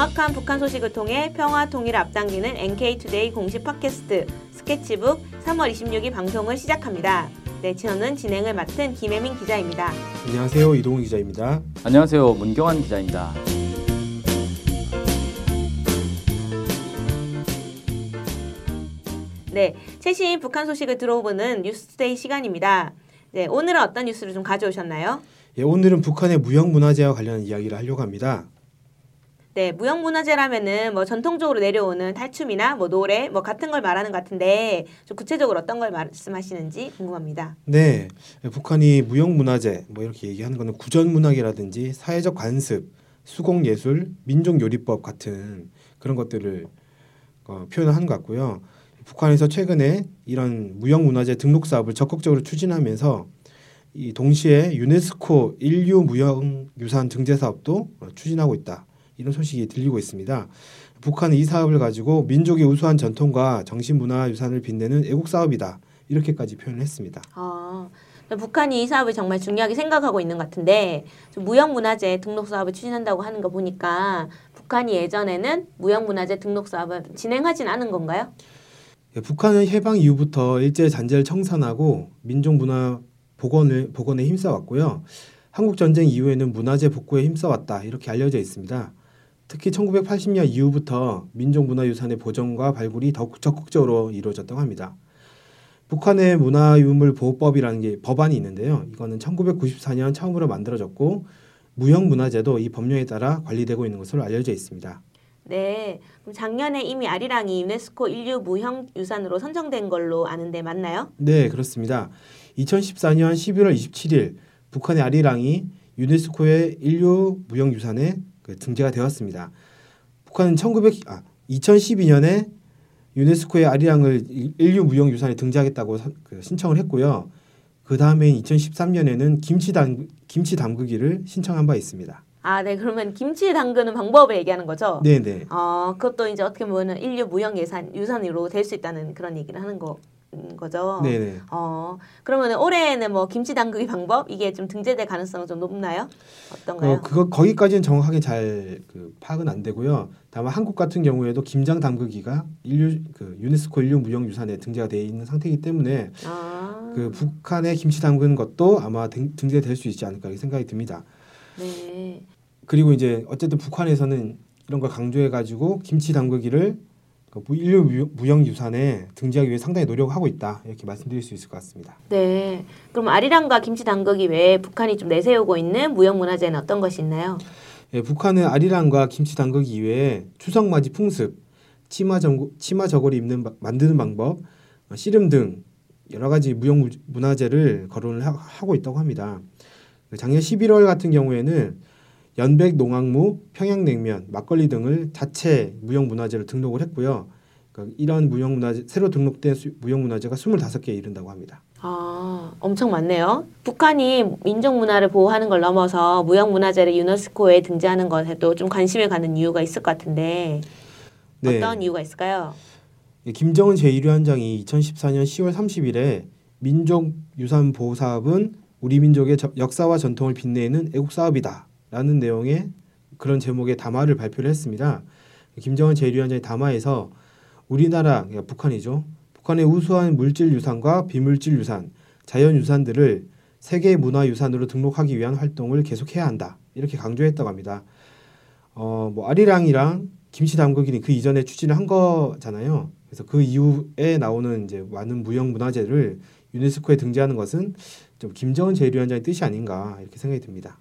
정확한 북한 소식을 통해 평화 통일을 앞당기는 NK투데이 공식 팟캐스트 스케치북 3월 26일 방송을 시작합니다. 네, 저는 진행을 맡은 김혜민 기자입니다. 안녕하세요. 이동훈 기자입니다. 안녕하세요. 문경환 기자입니다. 네, 최신 북한 소식을 들어보는 뉴스데이 시간입니다. 네, 오늘은 어떤 뉴스를 좀 가져오셨나요? 예, 오늘은 북한의 무형 문화재와 관련한 이야기를 하려고 합니다. 네, 무형문화재라면은 뭐 전통적으로 내려오는 탈춤이나 뭐 노래 뭐 같은 걸 말하는 것 같은데 좀 구체적으로 어떤 걸 말씀하시는지 궁금합니다. 네, 예, 북한이 무형문화재 뭐 이렇게 얘기하는 거는 구전문학이라든지 사회적 관습, 수공예술, 민족요리법 같은 그런 것들을 어, 표현을 하는 것 같고요. 북한에서 최근에 이런 무형문화재 등록 사업을 적극적으로 추진하면서 이 동시에 유네스코 인류 무형유산 등재 사업도 어, 추진하고 있다. 이런 소식이 들리고 있습니다. 북한은 이 사업을 가지고 민족의 우수한 전통과 정신문화 유산을 빛내는 애국 사업이다. 이렇게까지 표현을 했습니다. 아, 북한이 이 사업을 정말 중요하게 생각하고 있는 것 같은데 무형문화재 등록 사업을 추진한다고 하는 거 보니까 북한이 예전에는 무형문화재 등록 사업을 진행하진 않은 건가요? 예, 북한은 해방 이후부터 일제 잔재를 청산하고 민족문화 복원을 복원에 힘써왔고요. 한국 전쟁 이후에는 문화재 복구에 힘써왔다 이렇게 알려져 있습니다. 특히 1980년 이후부터 민족문화유산의 보존과 발굴이 더욱 적극적으로 이루어졌다고 합니다. 북한의 문화유물 보호법이라는 게 법안이 있는데요. 이거는 1994년 처음으로 만들어졌고 무형문화재도 이 법령에 따라 관리되고 있는 것으로 알려져 있습니다. 네. 그럼 작년에 이미 아리랑이 유네스코 인류 무형 유산으로 선정된 걸로 아는데 맞나요? 네, 그렇습니다. 2014년 11월 27일 북한의 아리랑이 유네스코의 인류 무형 유산에 그 등재가 되었습니다. 북한은 1900 아, 2012년에 유네스코의 아리랑을 인류 무형 유산에 등재하겠다고 그 신청을 했고요. 그 다음에 2013년에는 김치 담 김치 담그기를 신청한 바 있습니다. 아, 네. 그러면 김치 담그는 방법을 얘기하는 거죠? 네, 네. 어, 그것도 이제 어떻게 보면 인류 무형 예산 유산으로 될 수 있다는 그런 얘기를 하는 거. 거죠. 네네. 어 그러면 올해는 뭐 김치 담그기 방법 이게 좀 등재될 가능성은 좀 높나요? 어떤가요? 어, 그거 거기까지는 정확하게 잘 그 파악은 안 되고요. 다만 한국 같은 경우에도 김장 담그기가 인류 그 유네스코 인류 무형 유산에 등재가 돼 있는 상태이기 때문에 아. 그 북한의 김치 담그는 것도 아마 등, 등재될 수 있지 않을까 생각이 듭니다. 네. 그리고 이제 어쨌든 북한에서는 이런 걸 강조해 가지고 김치 담그기를 그 인류 무형 유산에 등재하기 위해 상당히 노력하고 있다 이렇게 말씀드릴 수 있을 것 같습니다. 네, 그럼 아리랑과 김치 담그기 외에 북한이 좀 내세우고 있는 무형 문화재는 어떤 것이 있나요? 예, 북한은 아리랑과 김치 담그기 이외에 추석 맞이 풍습, 치마 정 치마 저고리 입는 만드는 방법, 어, 씨름 등 여러 가지 무형 문화재를 거론을 하, 고 있다고 합니다. 작년 11월 같은 경우에는 연백 농악무, 평양냉면, 막걸리 등을 자체 무형문화재로 등록을 했고요. 그러니까 이런 무형문화재 새로 등록된 무형문화재가 25개에 이른다고 합니다. 아, 엄청 많네요. 북한이 민족문화를 보호하는 걸 넘어서 무형 문화재를 유네스코에 등재하는 것에도 좀 관심을 갖는 이유가 있을 것 같은데 네. 어떤 이유가 있을까요? 예, 김정은 제1위원장이 2014년 10월 30일에 민족유산 보호 사업은 우리 민족의 역사와 전통을 빛내는 애국 사업이다. 라는 내용의 그런 제목의 담화를 발표를 했습니다. 김정은 제1위원장의 담화에서 우리나라, 그러니까 북한이죠. 북한의 우수한 물질 유산과 비물질 유산, 자연 유산들을 세계 문화 유산으로 등록하기 위한 활동을 계속해야 한다. 이렇게 강조했다고 합니다. 어, 뭐 아리랑이랑 김치 담그기는 그 이전에 추진을 한 거잖아요. 그래서 그 이후에 나오는 이제 많은 무형 문화재를 유네스코에 등재하는 것은 좀 김정은 제1위원장의 뜻이 아닌가 이렇게 생각이 듭니다.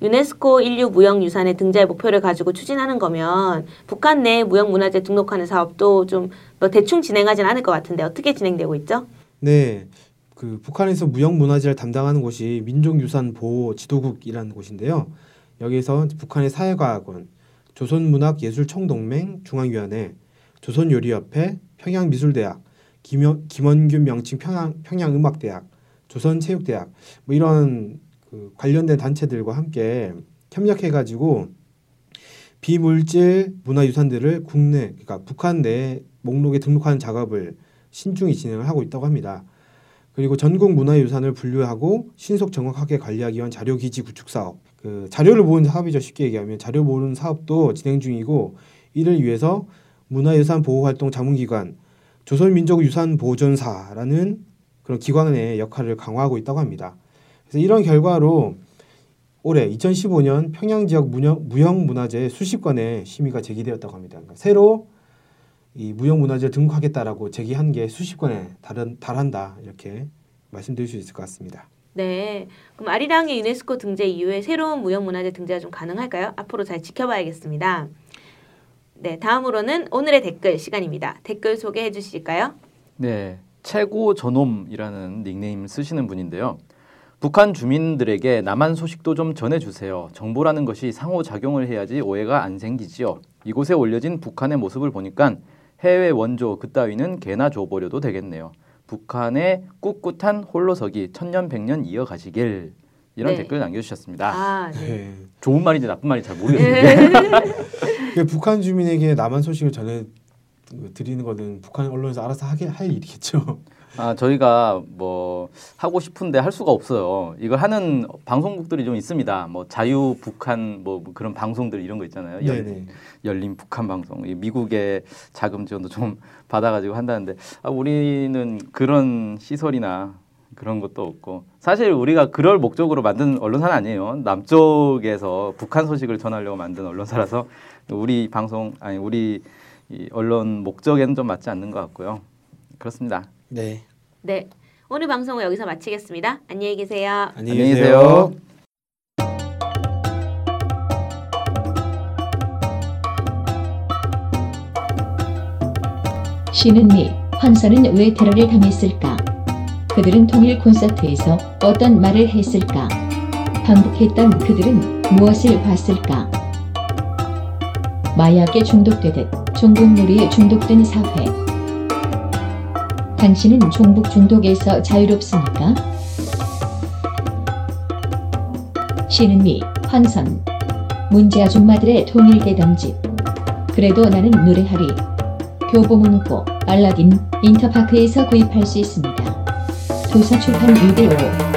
유네스코 인류 무형유산의 등재 목표를 가지고 추진하는 거면 북한 내 무형문화재 등록하는 사업도 좀 뭐 대충 진행하진 않을 것 같은데 어떻게 진행되고 있죠? 네. 그 북한에서 무형문화재를 담당하는 곳이 민족유산보호 지도국이라는 곳인데요. 여기서 북한의 사회과학원, 조선문학예술총동맹 중앙위원회, 조선요리협회, 평양미술대학, 김원, 김원균 명칭 평양, 평양음악대학, 조선체육대학 뭐 이런 그 관련된 단체들과 함께 협력해가지고 비물질 문화유산들을 국내 그러니까 북한 내 목록에 등록하는 작업을 신중히 진행을 하고 있다고 합니다. 그리고 전국 문화유산을 분류하고 신속 정확하게 관리하기 위한 자료기지 구축 사업 그 자료를 모으는 사업이죠. 쉽게 얘기하면 자료 모으는 사업도 진행 중이고 이를 위해서 문화유산 보호활동 자문기관 조선민족유산보존사라는 그런 기관의 역할을 강화하고 있다고 합니다. 그래서 이런 결과로 올해 2015년 평양 지역 무형, 무형 문화재 수십 건의 심의가 제기되었다고 합니다. 그러니까 새로 이 무형 문화재를 등록하겠다라고 제기한 게 수십 건에 달한, 달한다 이렇게 말씀드릴 수 있을 것 같습니다. 네. 그럼 아리랑의 유네스코 등재 이후에 새로운 무형 문화재 등재가 좀 가능할까요? 앞으로 잘 지켜봐야겠습니다. 네, 다음으로는 오늘의 댓글 시간입니다. 댓글 소개해 주실까요? 네, 최고 저놈이라는 닉네임을 쓰시는 분인데요. 북한 주민들에게 남한 소식도 좀 전해주세요. 정보라는 것이 상호작용을 해야지 오해가 안 생기지요. 이곳에 올려진 북한의 모습을 보니까 해외 원조 그따위는 개나 줘버려도 되겠네요. 북한의 꿋꿋한 홀로서기 천년 백년 이어가시길 이런 네. 댓글 남겨주셨습니다. 아, 네. 네. 좋은 말인지 나쁜 말인지 잘 모르겠는데 그 북한 주민에게 남한 소식을 전해 드리는 거는 북한 언론에서 알아서 하게 할 일이겠죠. 아 저희가 뭐 하고 싶은데 할 수가 없어요. 이걸 하는 방송국들이 좀 있습니다. 뭐 자유 북한 뭐 그런 방송들 이런 거 있잖아요. 열. 열린 북한 방송. 이 미국의 자금 지원도 좀 받아가지고 한다는데 아, 우리는 그런 시설이나 그런 것도 없고 사실 우리가 그럴 목적으로 만든 언론사는 아니에요. 남쪽에서 북한 소식을 전하려고 만든 언론사라서 우리 방송 아니 우리 이 언론 목적에는 좀 맞지 않는 것 같고요. 그렇습니다. 네. 네. 오늘 방송은 여기서 마치겠습니다. 안녕히 계세요. 안녕히 계세요. 계세요. 신은 미, 환선은 왜 테러를 당했을까? 그들은 통일 콘서트에서 어떤 말을 했을까? 반복했던 그들은 무엇을 봤을까? 마약에 중독되듯 종북놀이에 중독된 사회. 당신은 종북 중독에서 자유롭습니까? 신은 미, 환선. 문제 아줌마들의 통일 대담집. 그래도 나는 노래하리. 교보문고, 알라딘, 인터파크에서 구입할 수 있습니다. 도서 출판 615